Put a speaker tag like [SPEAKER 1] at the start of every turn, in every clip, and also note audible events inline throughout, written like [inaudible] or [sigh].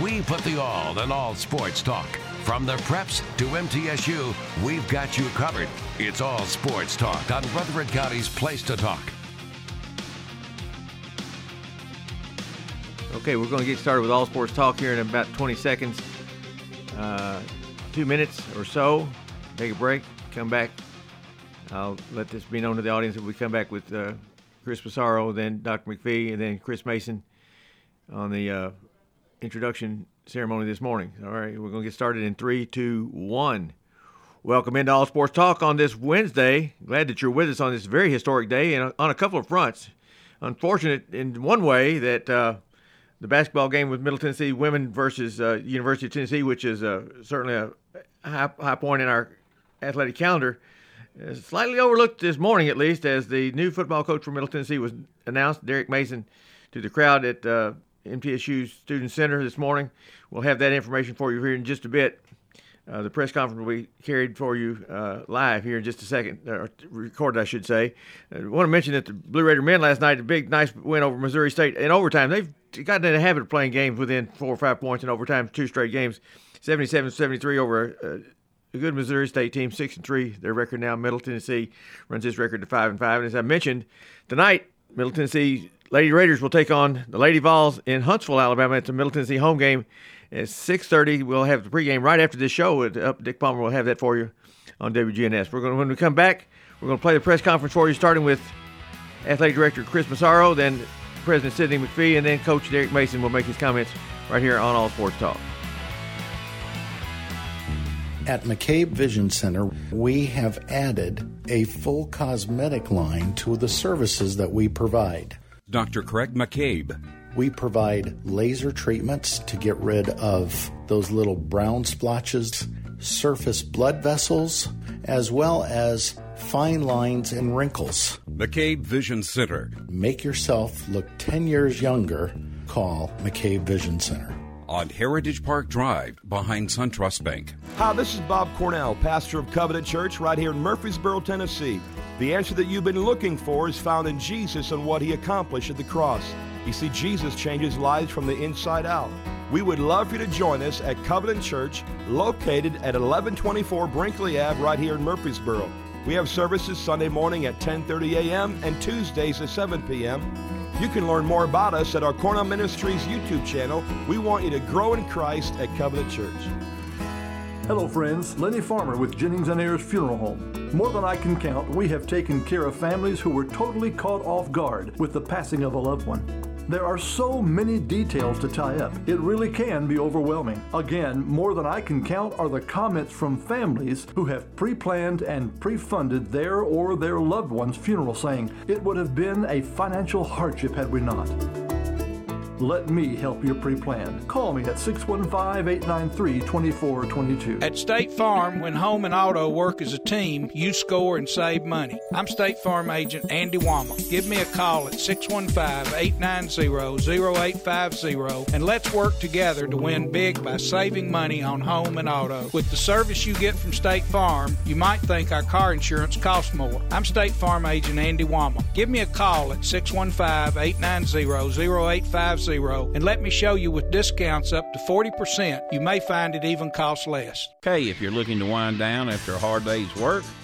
[SPEAKER 1] We put the all in all sports talk. From the preps to MTSU, we've got you covered. It's all sports talk on Rutherford County's Place to Talk.
[SPEAKER 2] Okay, we're going to get started with all sports talk here in about 20 seconds, uh, two minutes or so. Take a break, come back. I'll let this be known to the audience that we come back with uh, Chris Passaro, then Dr. McPhee, and then Chris Mason on the uh, introduction ceremony this morning. All right, we're going to get started in three, two, one. Welcome into All Sports Talk on this Wednesday. Glad that you're with us on this very historic day and on a couple of fronts. Unfortunate in one way that uh, the basketball game with Middle Tennessee women versus uh, University of Tennessee, which is uh, certainly a high, high point in our athletic calendar, is slightly overlooked this morning, at least, as the new football coach for Middle Tennessee was announced, Derek Mason, to the crowd at uh, MTSU Student Center this morning. We'll have that information for you here in just a bit. Uh, the press conference will be carried for you uh, live here in just a second, or recorded, I should say. I want to mention that the Blue Raider men last night, a big, nice win over Missouri State in overtime. They've gotten in the habit of playing games within four or five points in overtime, two straight games, 77-73 over a, a good Missouri State team, six and three. Their record now, Middle Tennessee runs this record to five and five. And as I mentioned, tonight Middle Tennessee Lady Raiders will take on the Lady Vols in Huntsville, Alabama. It's a Middle Tennessee home game. It's 6:30. We'll have the pregame right after this show. Uh, Dick Palmer will have that for you on WGNS. We're going to, when we come back, we're going to play the press conference for you, starting with Athletic Director Chris Massaro, then President Sidney McPhee, and then Coach Derek Mason will make his comments right here on All Sports Talk.
[SPEAKER 3] At McCabe Vision Center, we have added a full cosmetic line to the services that we provide.
[SPEAKER 4] Dr. Craig McCabe.
[SPEAKER 3] We provide laser treatments to get rid of those little brown splotches, surface blood vessels, as well as fine lines and wrinkles.
[SPEAKER 4] McCabe Vision Center.
[SPEAKER 3] Make yourself look 10 years younger. Call McCabe Vision Center.
[SPEAKER 4] On Heritage Park Drive behind SunTrust Bank.
[SPEAKER 5] Hi, this is Bob Cornell, pastor of Covenant Church right here in Murfreesboro, Tennessee. The answer that you've been looking for is found in Jesus and what he accomplished at the cross. You see, Jesus changes lives from the inside out. We would love for you to join us at Covenant Church, located at 1124 Brinkley Ave, right here in Murfreesboro. We have services Sunday morning at 10:30 a.m. and Tuesdays at 7 p.m. You can learn more about us at our Cornell Ministries YouTube channel. We want you to grow in Christ at Covenant Church.
[SPEAKER 6] Hello, friends. Lenny Farmer with Jennings and Ayers Funeral Home. More than I can count, we have taken care of families who were totally caught off guard with the passing of a loved one. There are so many details to tie up, it really can be overwhelming. Again, more than I can count are the comments from families who have pre planned and pre funded their or their loved one's funeral, saying, It would have been a financial hardship had we not. Let me help your pre plan. Call me at 615 893 2422.
[SPEAKER 7] At State Farm, when home and auto work as a team, you score and save money. I'm State Farm agent Andy Womack. Give me a call at 615 890 0850 and let's work together to win big by saving money on home and auto. With the service you get from State Farm, you might think our car insurance costs more. I'm State Farm agent Andy Womack. Give me a call at 615 890 0850 and let me show you with discounts up to 40%. You may find it even costs less.
[SPEAKER 8] Okay, if you're looking to wind down after a hard day's work,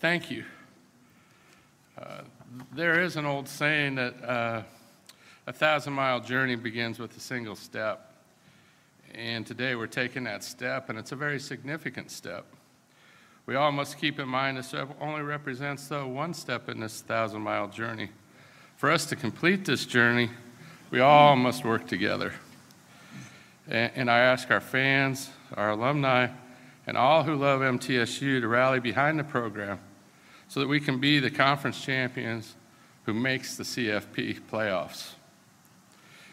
[SPEAKER 9] Thank you. Uh, there is an old saying that uh, a thousand mile journey begins with a single step. And today we're taking that step, and it's a very significant step. We all must keep in mind this only represents, though, one step in this thousand mile journey. For us to complete this journey, we all must work together. And, and I ask our fans, our alumni, and all who love MTSU to rally behind the program so that we can be the conference champions who makes the CFP playoffs.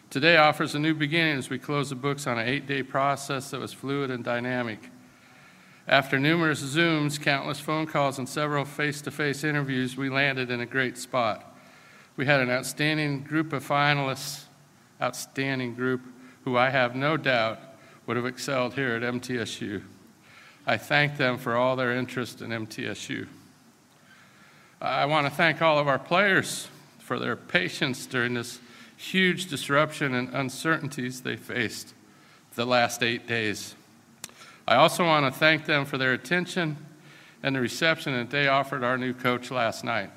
[SPEAKER 9] Today offers a new beginning as we close the books on an eight day process that was fluid and dynamic. After numerous Zooms, countless phone calls, and several face to face interviews, we landed in a great spot. We had an outstanding group of finalists, outstanding group, who I have no doubt would have excelled here at MTSU. I thank them for all their interest in MTSU. I want to thank all of our players for their patience during this huge disruption and uncertainties they faced the last eight days. I also want to thank them for their attention and the reception that they offered our new coach last night.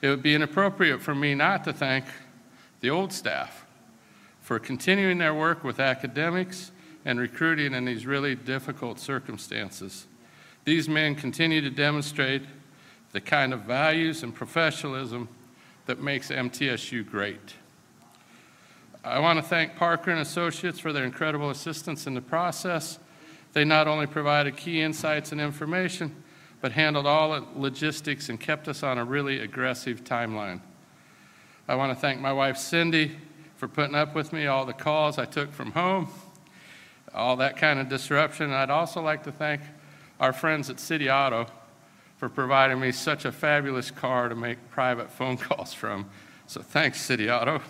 [SPEAKER 9] It would be inappropriate for me not to thank the old staff for continuing their work with academics and recruiting in these really difficult circumstances. These men continue to demonstrate the kind of values and professionalism that makes MTSU great. I want to thank Parker and Associates for their incredible assistance in the process they not only provided key insights and information, but handled all the logistics and kept us on a really aggressive timeline. I want to thank my wife Cindy for putting up with me, all the calls I took from home, all that kind of disruption. And I'd also like to thank our friends at City Auto for providing me such a fabulous car to make private phone [laughs] calls from. So thanks, City Auto.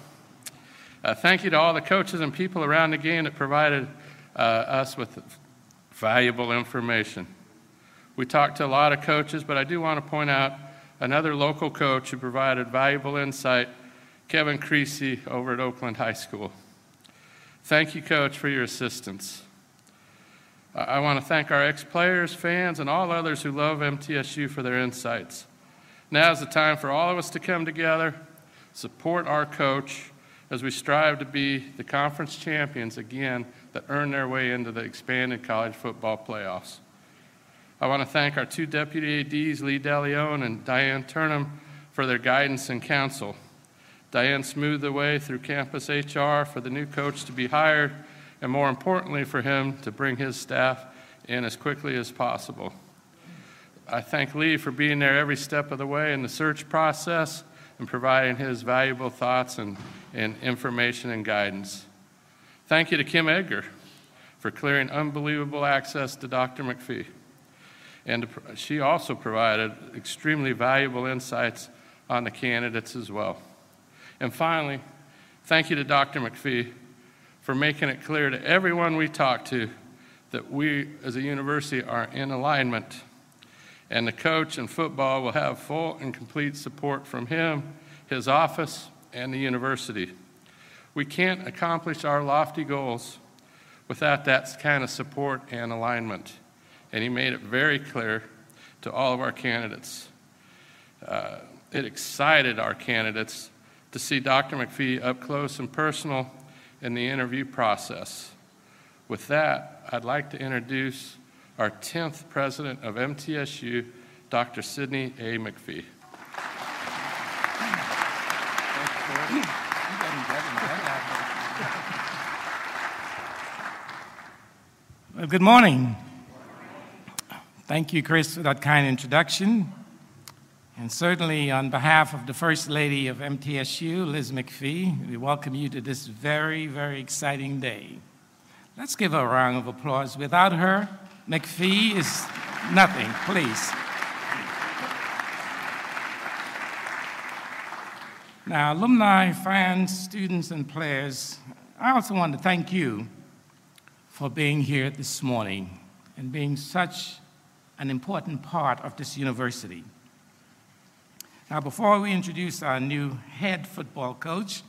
[SPEAKER 9] Uh, thank you to all the coaches and people around the game that provided uh, us with valuable information. We talked to a lot of coaches, but I do want to point out another local coach who provided valuable insight, Kevin Creasy over at Oakland High School. Thank you, Coach, for your assistance. I want to thank our ex players, fans, and all others who love MTSU for their insights. Now is the time for all of us to come together, support our coach as we strive to be the conference champions again that earn their way into the expanded college football playoffs. I want to thank our two deputy ADs, Lee DeLeon and Diane Turnham, for their guidance and counsel. Diane smoothed the way through campus HR for the new coach to be hired, and more importantly, for him to bring his staff in as quickly as possible. I thank Lee for being there every step of the way in the search process and providing his valuable thoughts and, and information and guidance. Thank you to Kim Edgar for clearing unbelievable access to Dr. McPhee. And she also provided extremely valuable insights on the candidates as well. And finally, thank you to Dr. McPhee for making it clear to everyone we talk to that we as a university are in alignment. And the coach and football will have full and complete support from him, his office, and the university. We can't accomplish our lofty goals without that kind of support and alignment. And he made it very clear to all of our candidates. Uh, it excited our candidates to see Dr. McPhee up close and personal in the interview process. With that, I'd like to introduce our 10th president of MTSU, Dr. Sidney A. McPhee.
[SPEAKER 10] Well, good morning. Thank you, Chris, for that kind introduction. And certainly, on behalf of the First Lady of MTSU, Liz McPhee, we welcome you to this very, very exciting day. Let's give her a round of applause. Without her, McPhee is nothing, please. Now, alumni, fans, students, and players, I also want to thank you for being here this morning and being such an important part of this university. Now, before we introduce our new head football coach,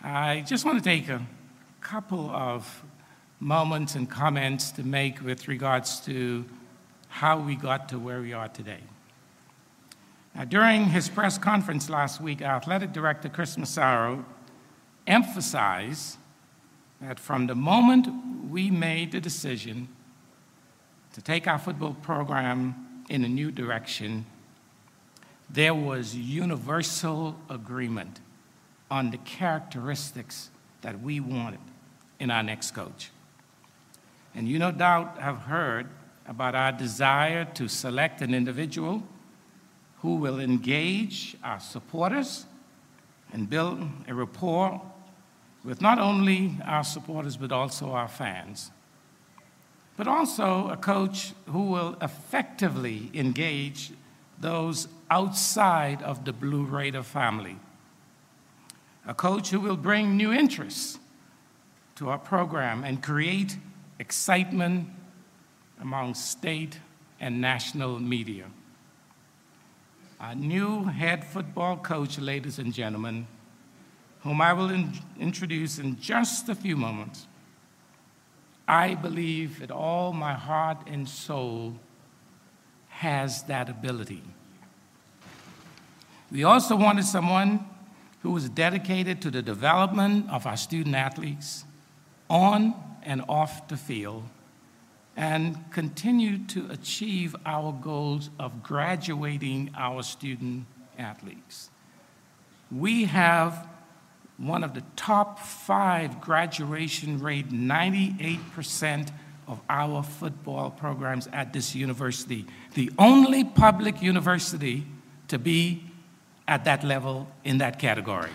[SPEAKER 10] I just want to take a couple of moments and comments to make with regards to how we got to where we are today. Now, during his press conference last week, our athletic director, Chris Massaro, emphasized that from the moment we made the decision to take our football program in a new direction, there was universal agreement on the characteristics that we wanted in our next coach. And you no doubt have heard about our desire to select an individual who will engage our supporters and build a rapport with not only our supporters, but also our fans. But also a coach who will effectively engage those outside of the Blue Raider family. A coach who will bring new interests to our program and create excitement among state and national media. Our new head football coach, ladies and gentlemen, whom I will in- introduce in just a few moments, I believe with all my heart and soul has that ability. We also wanted someone who was dedicated to the development of our student athletes on and off the field and continue to achieve our goals of graduating our student athletes. We have one of the top five graduation rate, 98% of our football programs at this university. The only public university to be at that level in that category.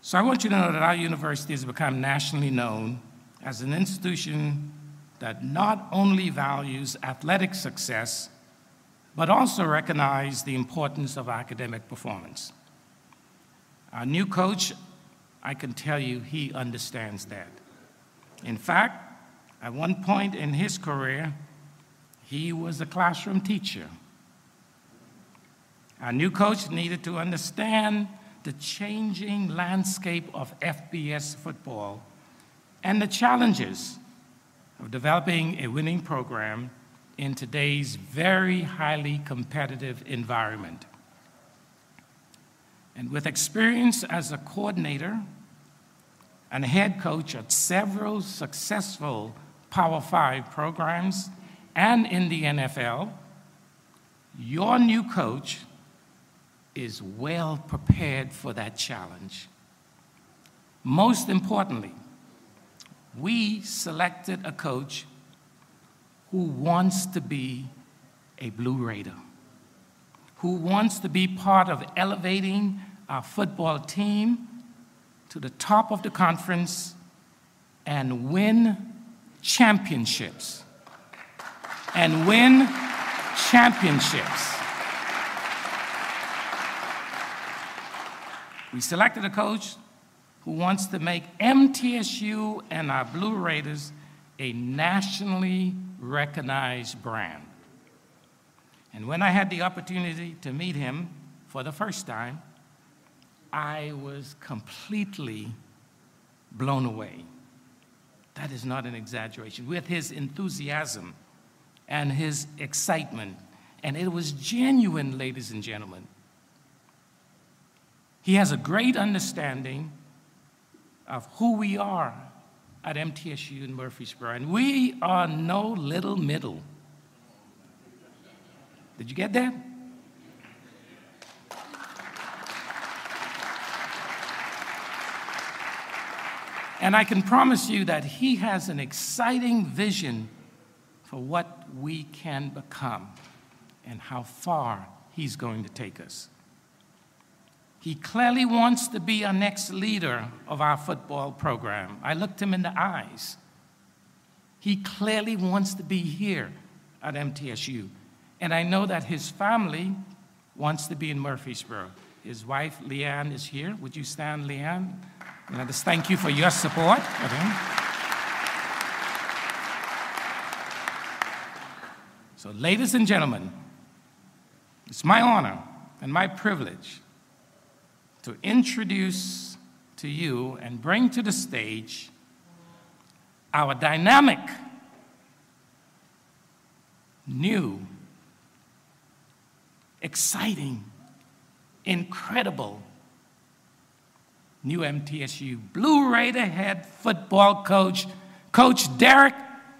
[SPEAKER 10] So I want you to know that our university has become nationally known as an institution that not only values athletic success, but also recognizes the importance of academic performance. Our new coach, I can tell you, he understands that. In fact, at one point in his career, he was a classroom teacher. Our new coach needed to understand the changing landscape of FBS football and the challenges of developing a winning program in today's very highly competitive environment. And with experience as a coordinator and head coach at several successful Power Five programs and in the NFL, your new coach is well prepared for that challenge. Most importantly, we selected a coach who wants to be a Blue Raider, who wants to be part of elevating our football team to the top of the conference and win championships. And win championships. We selected a coach who wants to make MTSU and our Blue Raiders a nationally recognized brand. And when I had the opportunity to meet him for the first time, I was completely blown away. That is not an exaggeration. With his enthusiasm and his excitement. And it was genuine, ladies and gentlemen. He has a great understanding of who we are at MTSU in Murfreesboro, and we are no little middle. Did you get that? And I can promise you that he has an exciting vision for what we can become and how far he's going to take us. He clearly wants to be our next leader of our football program. I looked him in the eyes. He clearly wants to be here at MTSU. And I know that his family wants to be in Murfreesboro. His wife, Leanne, is here. Would you stand, Leanne? I just thank you for your support. Okay. So, ladies and gentlemen, it's my honor and my privilege to introduce to you and bring to the stage our dynamic, new, exciting, incredible new MTSU Blue Raider head football coach, Coach Derek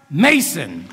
[SPEAKER 10] Mason.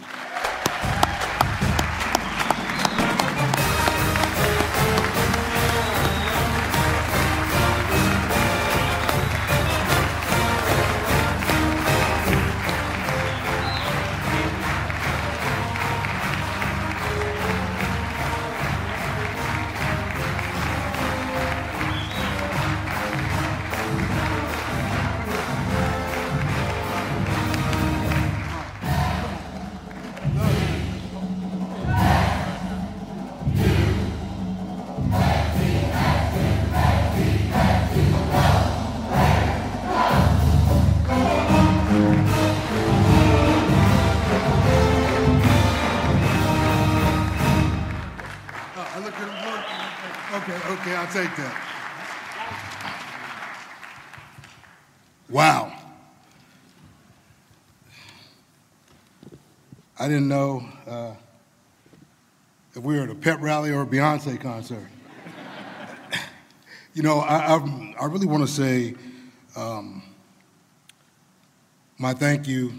[SPEAKER 11] Take that. Wow. I didn't know uh, if we were at a pep rally or a Beyonce concert. you know, I, I, I really want to say um, my thank you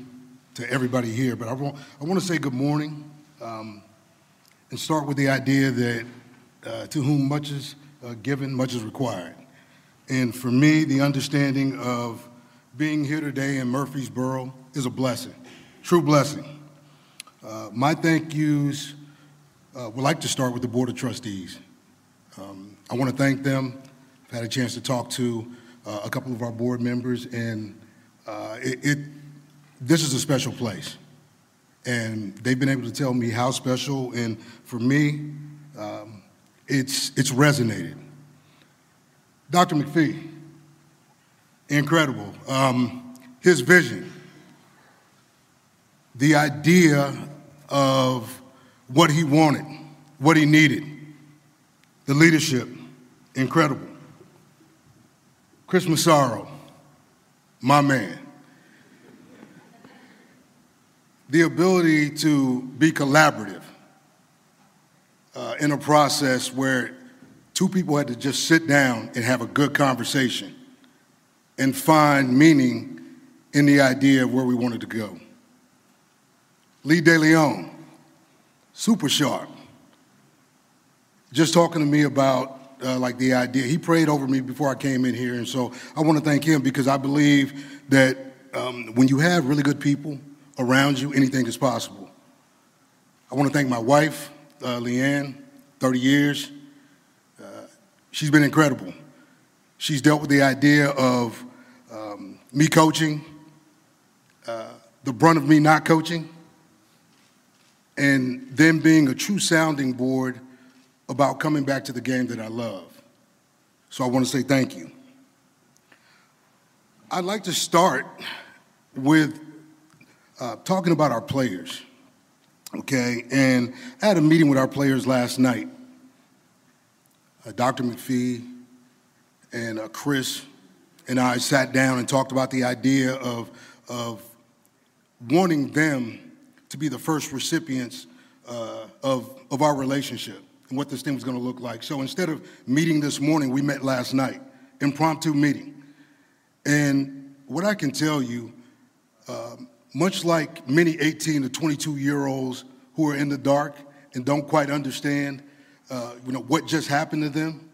[SPEAKER 11] to everybody here, but I want, I want to say good morning um, and start with the idea that uh, to whom much is uh, given, much is required. And for me, the understanding of being here today in Murfreesboro is a blessing, true blessing. Uh, my thank yous uh, would like to start with the Board of Trustees. Um, I want to thank them. I've had a chance to talk to uh, a couple of our board members, and uh, it, it, this is a special place. And they've been able to tell me how special, and for me, it's, it's resonated. Dr. McPhee, incredible. Um, his vision, the idea of what he wanted, what he needed, the leadership, incredible. Chris Massaro, my man. The ability to be collaborative, uh, in a process where two people had to just sit down and have a good conversation and find meaning in the idea of where we wanted to go. Lee De Leon, super sharp. Just talking to me about uh, like the idea. He prayed over me before I came in here, and so I want to thank him because I believe that um, when you have really good people around you, anything is possible. I want to thank my wife, uh, Leanne, 30 years. Uh, she's been incredible. She's dealt with the idea of um, me coaching, uh, the brunt of me not coaching, and then being a true sounding board about coming back to the game that I love. So I want to say thank you. I'd like to start with uh, talking about our players okay? And I had a meeting with our players last night. Uh, Dr. McPhee and uh, Chris and I sat down and talked about the idea of, of wanting them to be the first recipients uh, of, of our relationship and what this thing was going to look like. So instead of meeting this morning, we met last night, impromptu meeting. And what I can tell you, uh, much like many 18 to 22 year olds who are in the dark and don't quite understand, uh, you know, what just happened to them,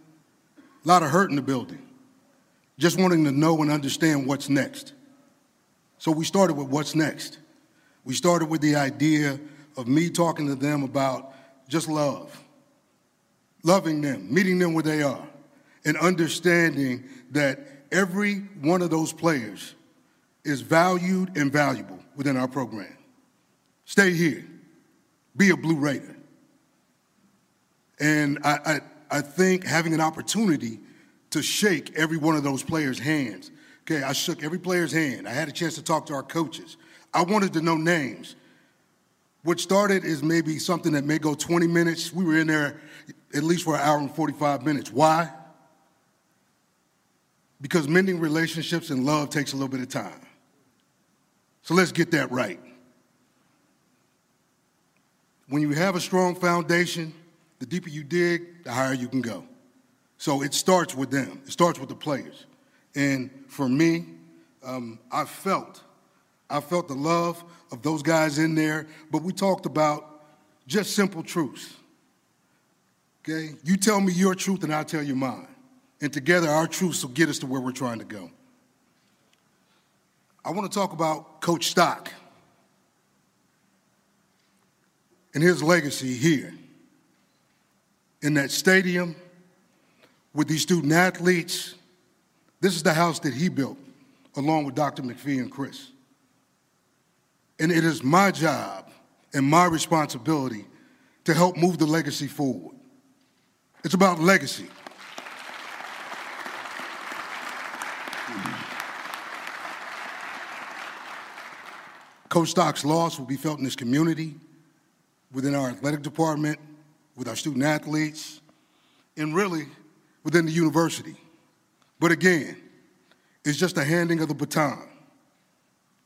[SPEAKER 11] a lot of hurt in the building, just wanting to know and understand what's next. So we started with what's next. We started with the idea of me talking to them about just love, loving them, meeting them where they are, and understanding that every one of those players is valued and valuable within our program. Stay here, be a Blue Raider. And I, I, I think having an opportunity to shake every one of those players' hands. Okay, I shook every player's hand. I had a chance to talk to our coaches. I wanted to know names. What started is maybe something that may go 20 minutes. We were in there at least for an hour and 45 minutes. Why? Because mending relationships and love takes a little bit of time. So let's get that right. When you have a strong foundation, the deeper you dig, the higher you can go. So it starts with them, it starts with the players. And for me, um, I felt, I felt the love of those guys in there, but we talked about just simple truths. Okay? You tell me your truth and I'll tell you mine. And together our truths will get us to where we're trying to go. I want to talk about Coach Stock and his legacy here in that stadium with these student athletes. This is the house that he built along with Dr. McPhee and Chris. And it is my job and my responsibility to help move the legacy forward. It's about legacy. Coach Stock's loss will be felt in this community, within our athletic department, with our student athletes, and really within the university. But again, it's just a handing of the baton,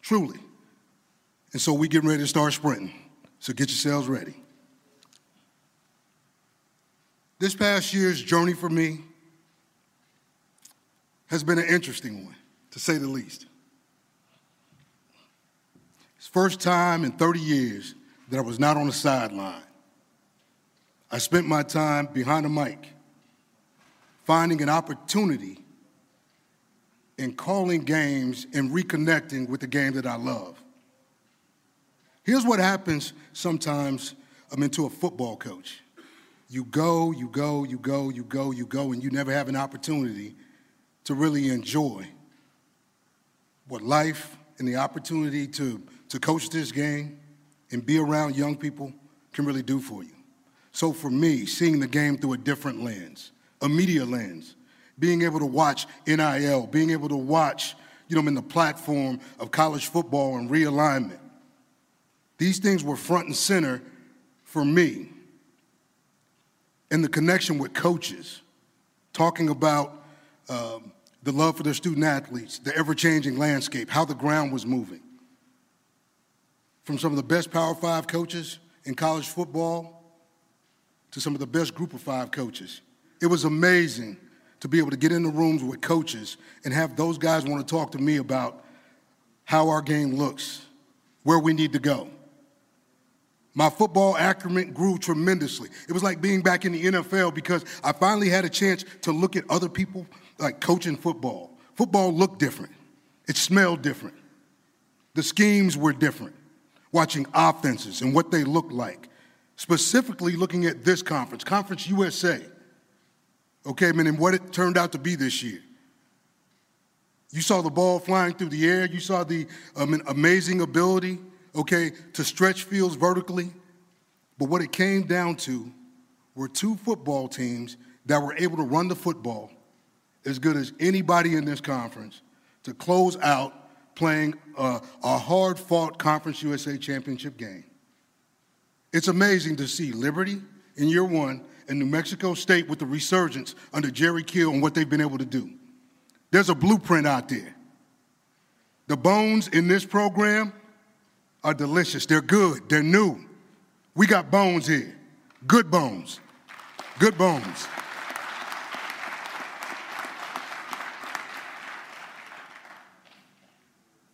[SPEAKER 11] truly. And so we getting ready to start sprinting. So get yourselves ready. This past year's journey for me has been an interesting one, to say the least. First time in 30 years that I was not on the sideline. I spent my time behind a mic, finding an opportunity in calling games and reconnecting with the game that I love. Here's what happens sometimes I'm into a football coach. You go, you go, you go, you go, you go, and you never have an opportunity to really enjoy what life and the opportunity to, to coach this game and be around young people can really do for you. So for me, seeing the game through a different lens, a media lens, being able to watch NIL, being able to watch, you know, in the platform of college football and realignment, these things were front and center for me. And the connection with coaches, talking about um, the love for their student athletes, the ever changing landscape, how the ground was moving. From some of the best Power Five coaches in college football to some of the best Group of Five coaches. It was amazing to be able to get in the rooms with coaches and have those guys want to talk to me about how our game looks, where we need to go. My football acumen grew tremendously. It was like being back in the NFL because I finally had a chance to look at other people like coaching football. Football looked different, it smelled different, the schemes were different. Watching offenses and what they look like, specifically looking at this conference, Conference USA. Okay, man, and what it turned out to be this year. You saw the ball flying through the air. You saw the um, amazing ability okay, to stretch fields vertically. But what it came down to were two football teams that were able to run the football as good as anybody in this conference to close out playing a, a hard fought Conference USA championship game. It's amazing to see Liberty in year one and New Mexico State with the resurgence under Jerry Kill and what they've been able to do. There's a blueprint out there. The bones in this program are delicious. They're good. They're new. We got bones here. Good bones. Good bones.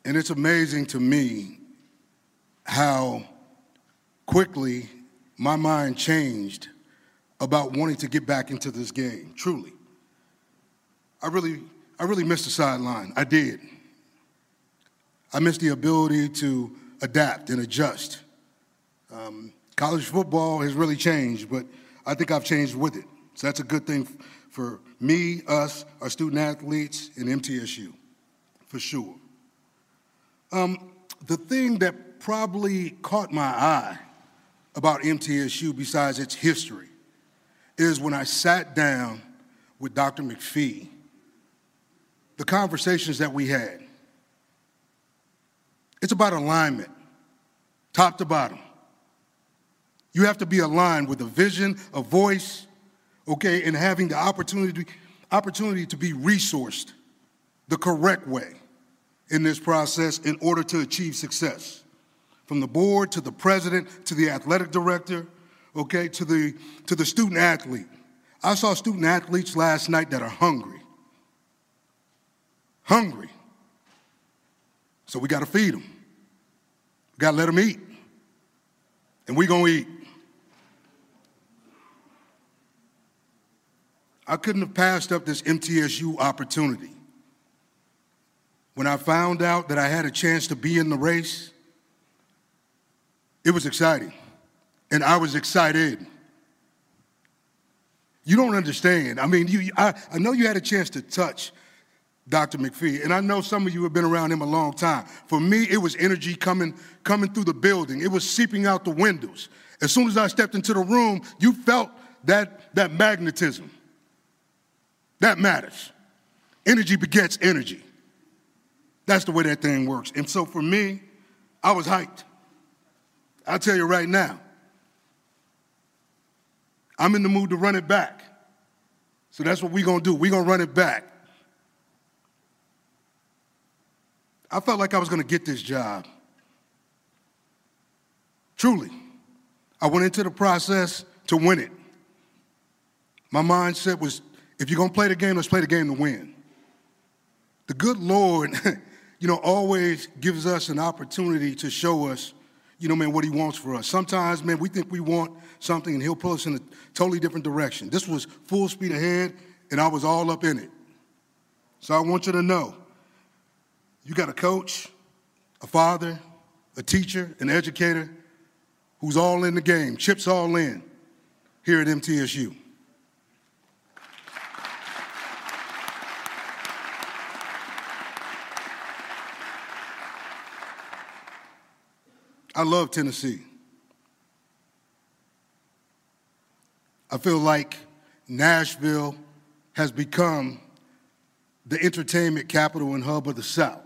[SPEAKER 11] And it's amazing to me how quickly my mind changed about wanting to get back into this game, truly. I really, I really missed the sideline. I did. I missed the ability to adapt and adjust. Um, college football has really changed, but I think I've changed with it. So that's a good thing for me, us, our student athletes, and MTSU, for sure. Um, the thing that probably caught my eye about MTSU, besides its history, is when I sat down with Dr. McPhee, the conversations that we had. It's about alignment, top to bottom. You have to be aligned with a vision, a voice, okay, and having the opportunity, opportunity to be resourced the correct way in this process in order to achieve success. From the board to the president to the athletic director, okay, to the, to the student athlete. I saw student athletes last night that are hungry. Hungry. So we got to feed them. We got to let them eat. And we going to eat. I couldn't have passed up this MTSU opportunity. When I found out that I had a chance to be in the race, it was exciting. And I was excited. You don't understand. I mean, you, I, I know you had a chance to touch Dr. McPhee, and I know some of you have been around him a long time. For me, it was energy coming, coming through the building. It was seeping out the windows. As soon as I stepped into the room, you felt that, that magnetism. That matters. Energy begets energy. That's the way that thing works. And so for me, I was hyped. I'll tell you right now, I'm in the mood to run it back. So that's what we're going to do. We're going to run it back. I felt like I was going to get this job. Truly. I went into the process to win it. My mindset was if you're going to play the game, let's play the game to win. The good Lord, [laughs] you know, always gives us an opportunity to show us, you know, man, what he wants for us. Sometimes, man, we think we want something and he'll pull us in a totally different direction. This was full speed ahead and I was all up in it. So I want you to know you got a coach, a father, a teacher, an educator who's all in the game, chips all in here at MTSU. I love Tennessee. I feel like Nashville has become the entertainment capital and hub of the South.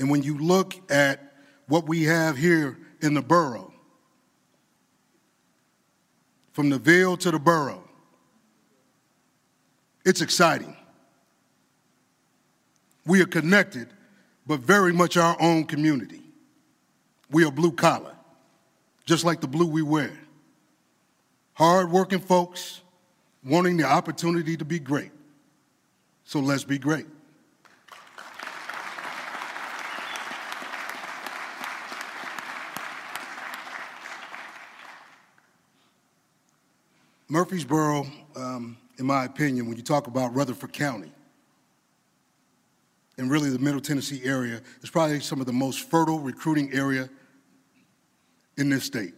[SPEAKER 11] And when you look at what we have here in the borough, from the Ville to the borough, it's exciting. We are connected but very much our own community. We are blue collar, just like the blue we wear. Hard-working folks wanting the opportunity to be great. So let's be great. Murfreesboro, um, in my opinion, when you talk about Rutherford County, and really the Middle Tennessee area is probably some of the most fertile recruiting area in this state.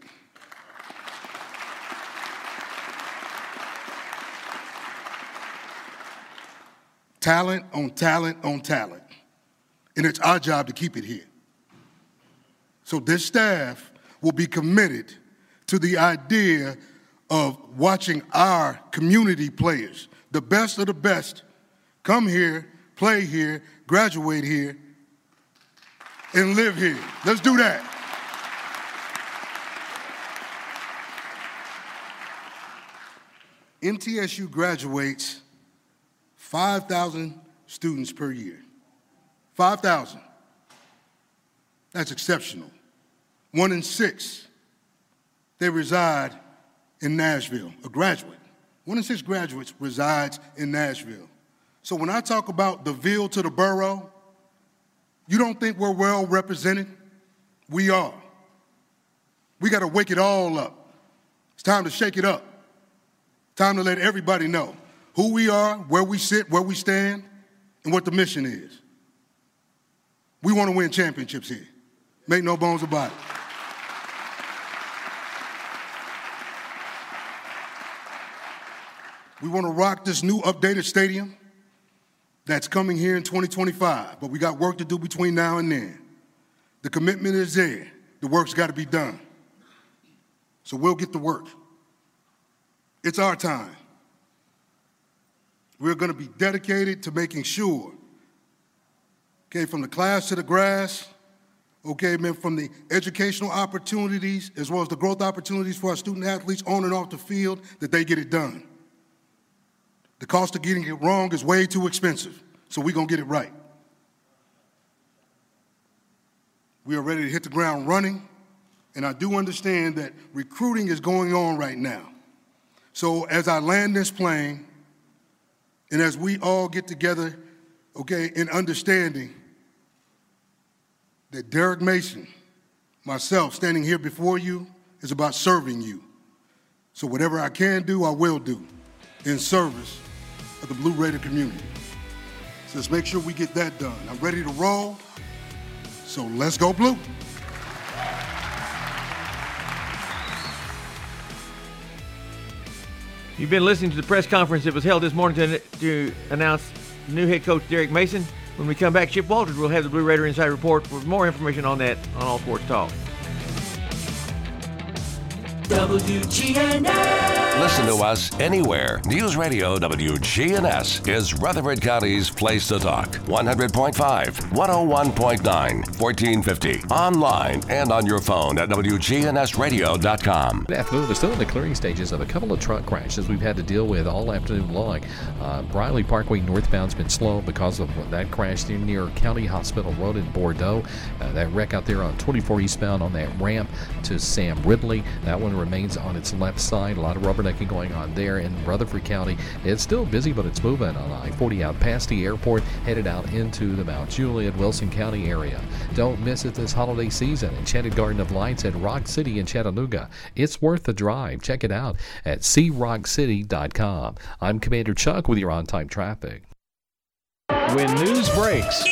[SPEAKER 11] Talent on talent on talent. And it's our job to keep it here. So this staff will be committed to the idea of watching our community players, the best of the best, come here, play here, graduate here, and live here. Let's do that. MTSU graduates 5,000 students per year. 5,000. That's exceptional. one in six, they reside in Nashville, a graduate. One in six graduates resides in Nashville. So when I talk about the Ville to the borough, you don't think we're well represented? We are. We got to wake it all up. It's time to shake it up. Time to let everybody know who we are, where we sit, where we stand, and what the mission is. We want to win championships here. Make no bones about it. We want to rock this new updated stadium that's coming here in 2025, but we got work to do between now and then. The commitment is there, the work's got to be done. So we'll get to work. It's our time. We're going to be dedicated to making sure, okay, from the class to the grass, okay, man, from the educational opportunities as well as the growth opportunities for our student athletes on and off the field, that they get it done. The cost of getting it wrong is way too expensive, so we're going to get it right. We are ready to hit the ground running, and I do understand that recruiting is going on right now. So as I land this plane, and as we all get together, okay, in understanding that Derek Mason, myself, standing here before you, is about serving you. So whatever I can do, I will do in service of the Blue Raider community. So let's make sure we get that done. I'm ready to roll. So let's go blue.
[SPEAKER 2] You've been listening to the press conference that was held this morning to, to announce new head coach Derek Mason. When we come back, Chip Walters will have the Blue Raider Inside Report with more information on that on All Sports Talk.
[SPEAKER 1] WGNS. Listen to us anywhere. News Radio WGNS is Rutherford County's place to talk. 100.5, 101.9, 1450. Online and on your phone at WGNSradio.com.
[SPEAKER 12] Good afternoon. We're still in the clearing stages of a couple of truck crashes we've had to deal with all afternoon long. Uh, Briley Parkway northbound's been slow because of that crash near County Hospital Road in Bordeaux. Uh, that wreck out there on 24 eastbound on that ramp to Sam Ridley. That one remains on its left side. A lot of rubbernecking going on there in Rutherford County. It's still busy, but it's moving on I 40 out past the airport, headed out into the Mount Juliet, Wilson County area. Don't miss it this holiday season. Enchanted Garden of Lights at Rock City in Chattanooga. It's worth the drive. Check it out at crockcity.com. I'm Commander Chuck with your on time traffic.
[SPEAKER 13] When news breaks,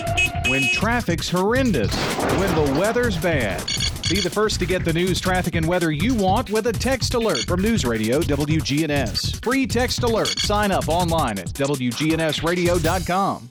[SPEAKER 13] when traffic's horrendous, when the weather's bad. Be the first to get the news, traffic, and weather you want with a text alert from News Radio WGNS. Free text alert. Sign up online at WGNSradio.com.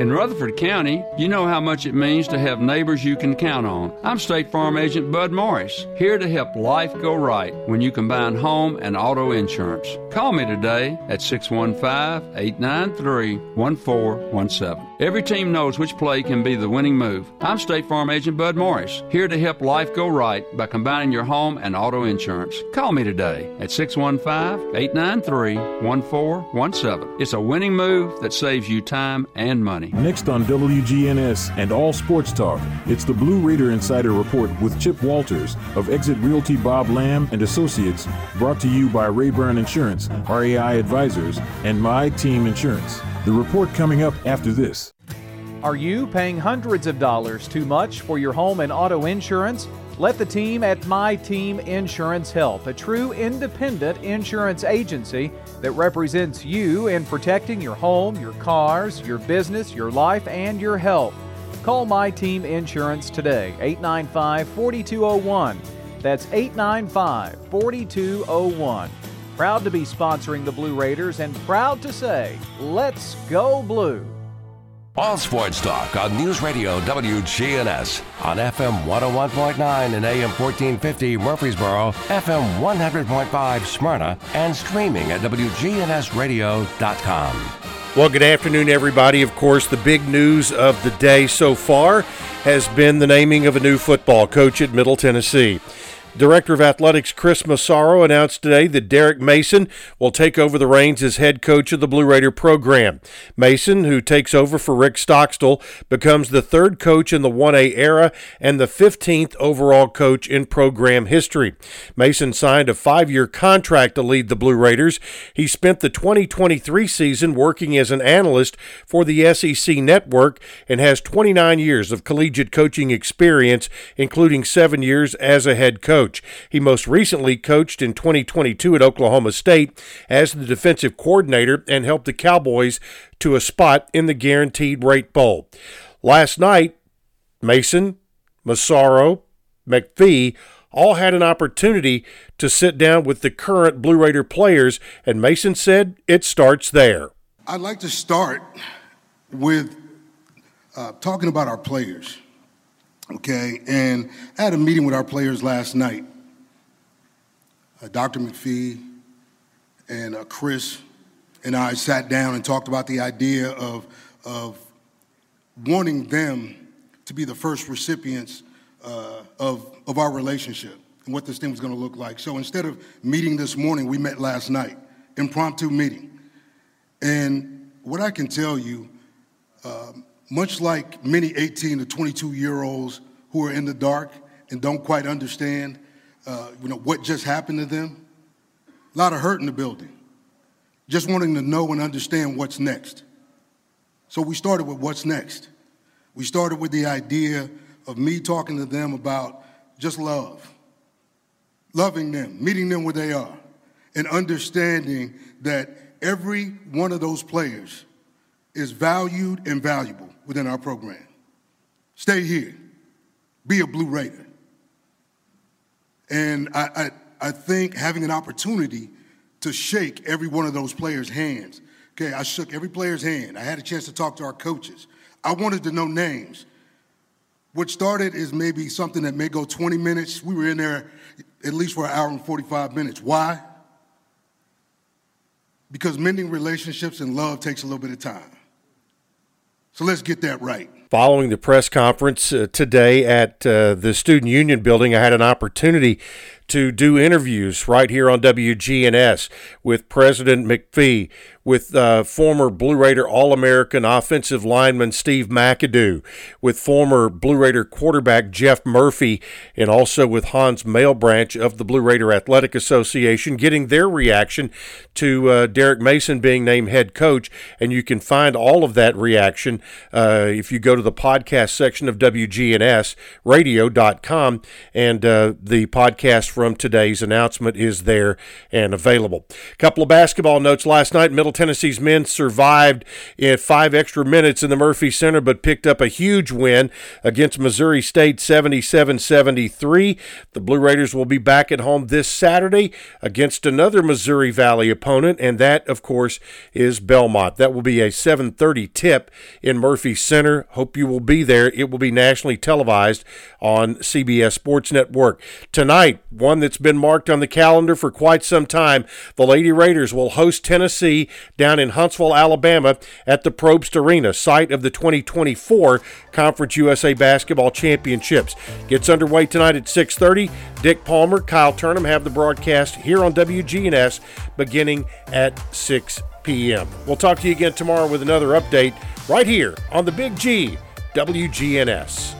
[SPEAKER 14] In Rutherford County, you know how much it means to have neighbors you can count on. I'm State Farm Agent Bud Morris, here to help life go right when you combine home and auto insurance. Call me today at 615 893 1417. Every team knows which play can be the winning move. I'm State Farm Agent Bud Morris, here to help life go right by combining your home and auto insurance. Call me today at 615 893 1417. It's a winning move that saves you time and money.
[SPEAKER 15] Next on WGNS and All Sports Talk, it's the Blue Raider Insider Report with Chip Walters of Exit Realty Bob Lamb and Associates, brought to you by Rayburn Insurance, RAI Advisors, and My Team Insurance. The report coming up after this.
[SPEAKER 13] Are you paying hundreds of dollars too much for your home and auto insurance? Let the team at My Team Insurance help, a true independent insurance agency that represents you in protecting your home, your cars, your business, your life, and your health. Call My Team Insurance today, 895 4201. That's 895 4201. Proud to be sponsoring the Blue Raiders and proud to say, let's go blue.
[SPEAKER 1] All sports talk on News Radio WGNS on FM 101.9 and AM 1450 Murfreesboro, FM 100.5 Smyrna, and streaming at WGNSradio.com.
[SPEAKER 16] Well, good afternoon, everybody. Of course, the big news of the day so far has been the naming of a new football coach at Middle Tennessee. Director of Athletics Chris Massaro announced today that Derek Mason will take over the reins as head coach of the Blue Raider program. Mason, who takes over for Rick Stockstill, becomes the third coach in the 1A era and the 15th overall coach in program history. Mason signed a five year contract to lead the Blue Raiders. He spent the 2023 season working as an analyst for the SEC network and has 29 years of collegiate coaching experience, including seven years as a head coach coach. He most recently coached in 2022 at Oklahoma State as the defensive coordinator and helped the Cowboys to a spot in the Guaranteed Rate Bowl. Last night, Mason, Massaro, McPhee all had an opportunity to sit down with the current Blue Raider players, and Mason said it starts there.
[SPEAKER 11] I'd like to start with uh, talking about our players. Okay, and I had a meeting with our players last night. Uh, Dr. McPhee and uh, Chris and I sat down and talked about the idea of, of wanting them to be the first recipients uh, of, of our relationship and what this thing was going to look like. So instead of meeting this morning, we met last night, impromptu meeting. And what I can tell you, um, much like many 18 to 22 year olds who are in the dark and don't quite understand uh, you know, what just happened to them, a lot of hurt in the building, just wanting to know and understand what's next. So we started with what's next. We started with the idea of me talking to them about just love, loving them, meeting them where they are, and understanding that every one of those players is valued and valuable within our program. Stay here, be a Blue Raider. And I, I, I think having an opportunity to shake every one of those players' hands. Okay, I shook every player's hand. I had a chance to talk to our coaches. I wanted to know names. What started is maybe something that may go 20 minutes. We were in there at least for an hour and 45 minutes. Why? Because mending relationships and love takes a little bit of time. So let's get that right.
[SPEAKER 16] Following the press conference uh, today at uh, the Student Union building, I had an opportunity to do interviews right here on WGNS with President McPhee, with uh, former Blue Raider All American offensive lineman Steve McAdoo, with former Blue Raider quarterback Jeff Murphy, and also with Hans Mailbranch of the Blue Raider Athletic Association, getting their reaction to uh, Derek Mason being named head coach. And you can find all of that reaction uh, if you go to the podcast section of WGNSradio.com and uh, the podcast from today's announcement is there and available. A couple of basketball notes last night. Middle Tennessee's men survived in five extra minutes in the Murphy Center, but picked up a huge win against Missouri State 77 73. The Blue Raiders will be back at home this Saturday against another Missouri Valley opponent, and that, of course, is Belmont. That will be a 7:30 tip in Murphy Center. Hope you will be there. It will be nationally televised on CBS Sports Network. Tonight, one that's been marked on the calendar for quite some time. The Lady Raiders will host Tennessee down in Huntsville, Alabama at the Propst Arena, site of the 2024 Conference USA Basketball Championships. Gets underway tonight at 6:30. Dick Palmer, Kyle Turnham have the broadcast here on WGNS beginning at 6 p.m. We'll talk to you again tomorrow with another update right here on the Big G, WGNS.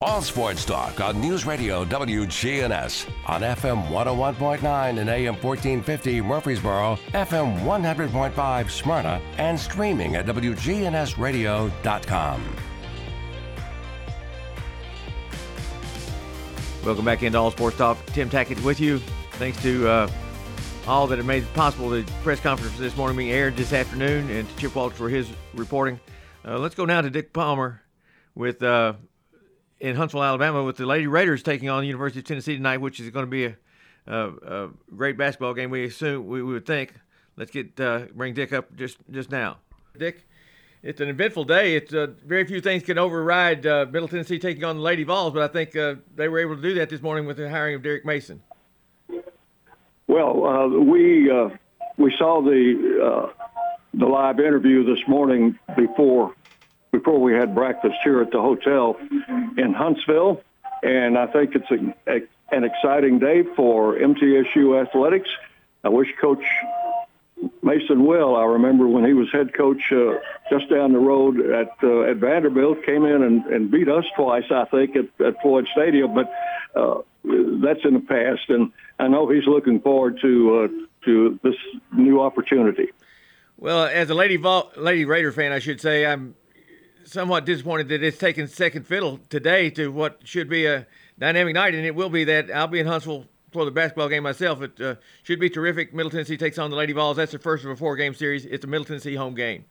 [SPEAKER 1] All sports talk on News Radio WGNS on FM 101.9 and AM 1450 Murfreesboro, FM 100.5 Smyrna, and streaming at WGNSradio.com.
[SPEAKER 2] Welcome back into All Sports Talk. Tim Tackett with you. Thanks to uh, all that have made it possible. The press conference this morning being aired this afternoon, and to Chip Walsh for his reporting. Uh, let's go now to Dick Palmer with uh, in Huntsville, Alabama, with the Lady Raiders taking on the University of Tennessee tonight, which is going to be a, a, a great basketball game. We assume we, we would think. Let's get uh, bring Dick up just just now. Dick, it's an eventful day. It's uh, very few things can override uh, Middle Tennessee taking on the Lady Vols, but I think uh, they were able to do that this morning with the hiring of Derek Mason.
[SPEAKER 17] Well, uh, we uh, we saw the the live interview this morning before before we had breakfast here at the hotel in Huntsville, and I think it's a, a, an exciting day for MTSU athletics. I wish Coach Mason well. I remember when he was head coach uh, just down the road at uh, at Vanderbilt, came in and, and beat us twice, I think, at, at Floyd Stadium. But uh, that's in the past, and I know he's looking forward to uh, to this new opportunity.
[SPEAKER 2] Well, as a Lady Vol- Lady Raider fan, I should say I'm somewhat disappointed that it's taken second fiddle today to what should be a dynamic night, and it will be that. I'll be in Huntsville for the basketball game myself. It uh, should be terrific. Middle Tennessee takes on the Lady Vols. That's the first of a four-game series. It's a Middle Tennessee home game.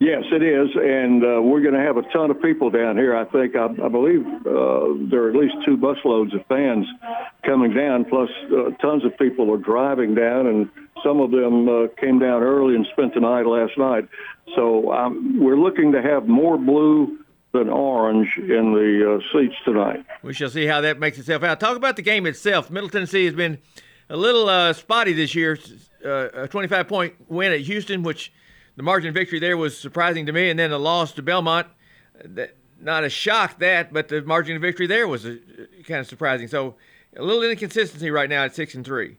[SPEAKER 17] Yes, it is, and uh, we're going to have a ton of people down here. I think, I, I believe uh, there are at least two busloads of fans coming down, plus uh, tons of people are driving down, and some of them uh, came down early and spent the night last night. So um, we're looking to have more blue than orange in the uh, seats tonight.
[SPEAKER 2] We shall see how that makes itself out. Talk about the game itself. Middle Tennessee has been a little uh, spotty this year. Uh, a 25 point win at Houston, which the margin of victory there was surprising to me, and then a loss to Belmont. That, not a shock that, but the margin of victory there was a, kind of surprising. So a little inconsistency right now at six and three.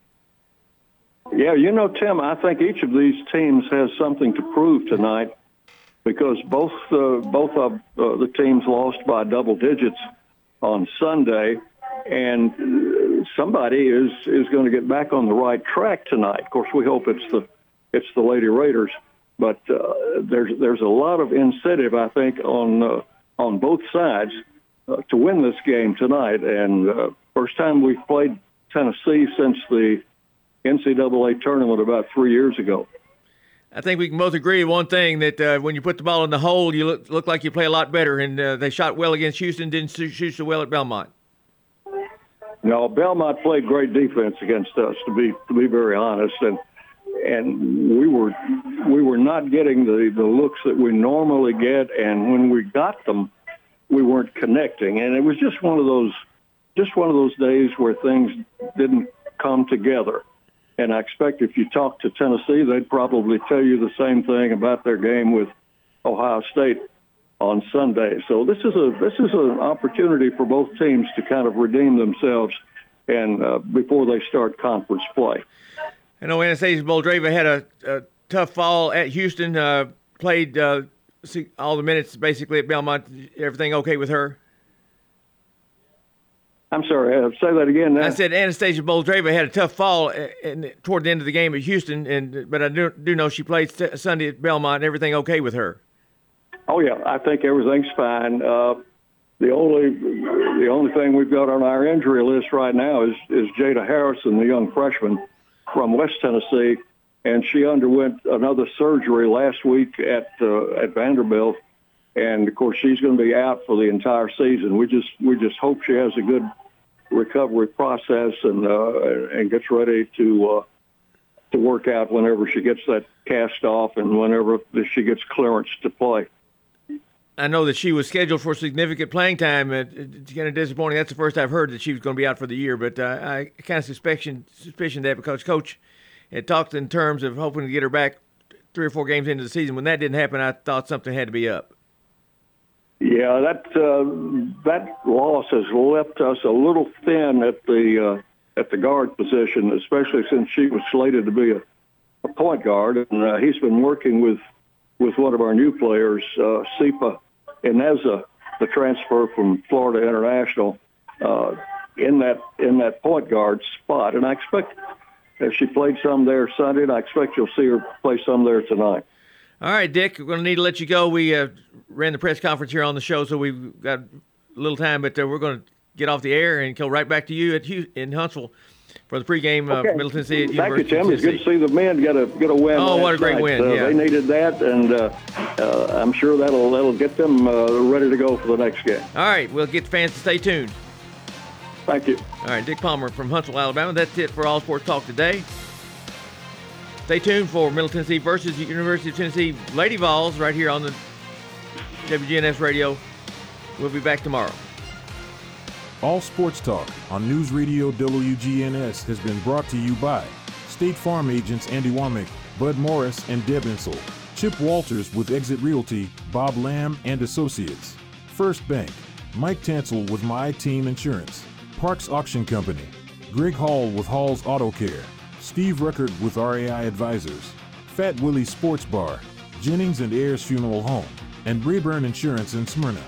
[SPEAKER 17] Yeah, you know, Tim, I think each of these teams has something to prove tonight because both uh, both of uh, the teams lost by double digits on Sunday, and somebody is is going to get back on the right track tonight. Of course, we hope it's the it's the Lady Raiders, but uh, there's there's a lot of incentive, I think, on uh, on both sides uh, to win this game tonight. And uh, first time we've played Tennessee since the NCAA tournament about three years ago.
[SPEAKER 2] I think we can both agree one thing that uh, when you put the ball in the hole, you look, look like you play a lot better. And uh, they shot well against Houston, didn't shoot so well at Belmont.
[SPEAKER 17] No, Belmont played great defense against us. To be to be very honest, and and we were we were not getting the the looks that we normally get, and when we got them, we weren't connecting. And it was just one of those just one of those days where things didn't come together. And I expect if you talk to Tennessee, they'd probably tell you the same thing about their game with Ohio State on Sunday. So this is a this is an opportunity for both teams to kind of redeem themselves and uh, before they start conference play.
[SPEAKER 2] I know Anastasiia Boldyreva had a, a, tough fall at Houston. Uh, played uh, all the minutes basically at Belmont. Everything okay with her?
[SPEAKER 17] I'm sorry. Uh, say that again. Now.
[SPEAKER 2] I said Anastasiia Boldyreva had a tough fall uh, in, toward the end of the game at Houston, and but I do, do know she played Sunday at Belmont. Everything okay with her?
[SPEAKER 17] Oh yeah, I think everything's fine. Uh, the only the only thing we've got on our injury list right now is is Jada Harrison, the young freshman from West Tennessee, and she underwent another surgery last week at uh, at Vanderbilt, and of course she's going to be out for the entire season. We just we just hope she has a good recovery process and uh, and gets ready to uh, to work out whenever she gets that cast off and whenever she gets clearance to play.
[SPEAKER 2] I know that she was scheduled for significant playing time. It's kind of disappointing. That's the first I've heard that she was going to be out for the year, but uh, I kind of suspicion suspicion that because Coach had talked in terms of hoping to get her back three or four games into the season. When that didn't happen, I thought something had to be up.
[SPEAKER 17] Yeah, that uh, that loss has left us a little thin at the uh, at the guard position, especially since she was slated to be a, a point guard, and uh, he's been working with with one of our new players, uh, Sipa Ineza, the transfer from Florida International, uh, in that in that point guard spot, and I expect if she played some there Sunday, and I expect you'll see her play some there tonight.
[SPEAKER 2] All right, Dick, we're going to need to let you go. We uh, ran the press conference here on the show, so we've got a little time, but uh, we're going to get off the air and go right back to you at in Huntsville for the pregame
[SPEAKER 17] okay.
[SPEAKER 2] of Middle Tennessee. At
[SPEAKER 17] Thank
[SPEAKER 2] University
[SPEAKER 17] you, Tim. It's good to see the men get a get a win.
[SPEAKER 2] Oh, what a great
[SPEAKER 17] night.
[SPEAKER 2] win!
[SPEAKER 17] Uh,
[SPEAKER 2] yeah.
[SPEAKER 17] They needed that, and uh, uh, I'm sure that'll that'll get them uh, ready to go for the next game.
[SPEAKER 2] All right, we'll get the fans to stay tuned.
[SPEAKER 17] Thank you.
[SPEAKER 2] All right, Dick Palmer from Huntsville, Alabama. That's it for All Sports Talk today. Stay tuned for Middle Tennessee versus University of Tennessee Lady Vols right here on the WGNS radio. We'll be back tomorrow.
[SPEAKER 15] All Sports Talk on News Radio WGNS has been brought to you by State Farm agents Andy Womack, Bud Morris, and Deb Insel. Chip Walters with Exit Realty, Bob Lamb and Associates. First Bank, Mike Tansel with My Team Insurance. Parks Auction Company, Greg Hall with Hall's Auto Care. Steve Record with RAI Advisors, Fat Willie Sports Bar, Jennings and Ayers Funeral Home, and Rayburn Insurance in Smyrna.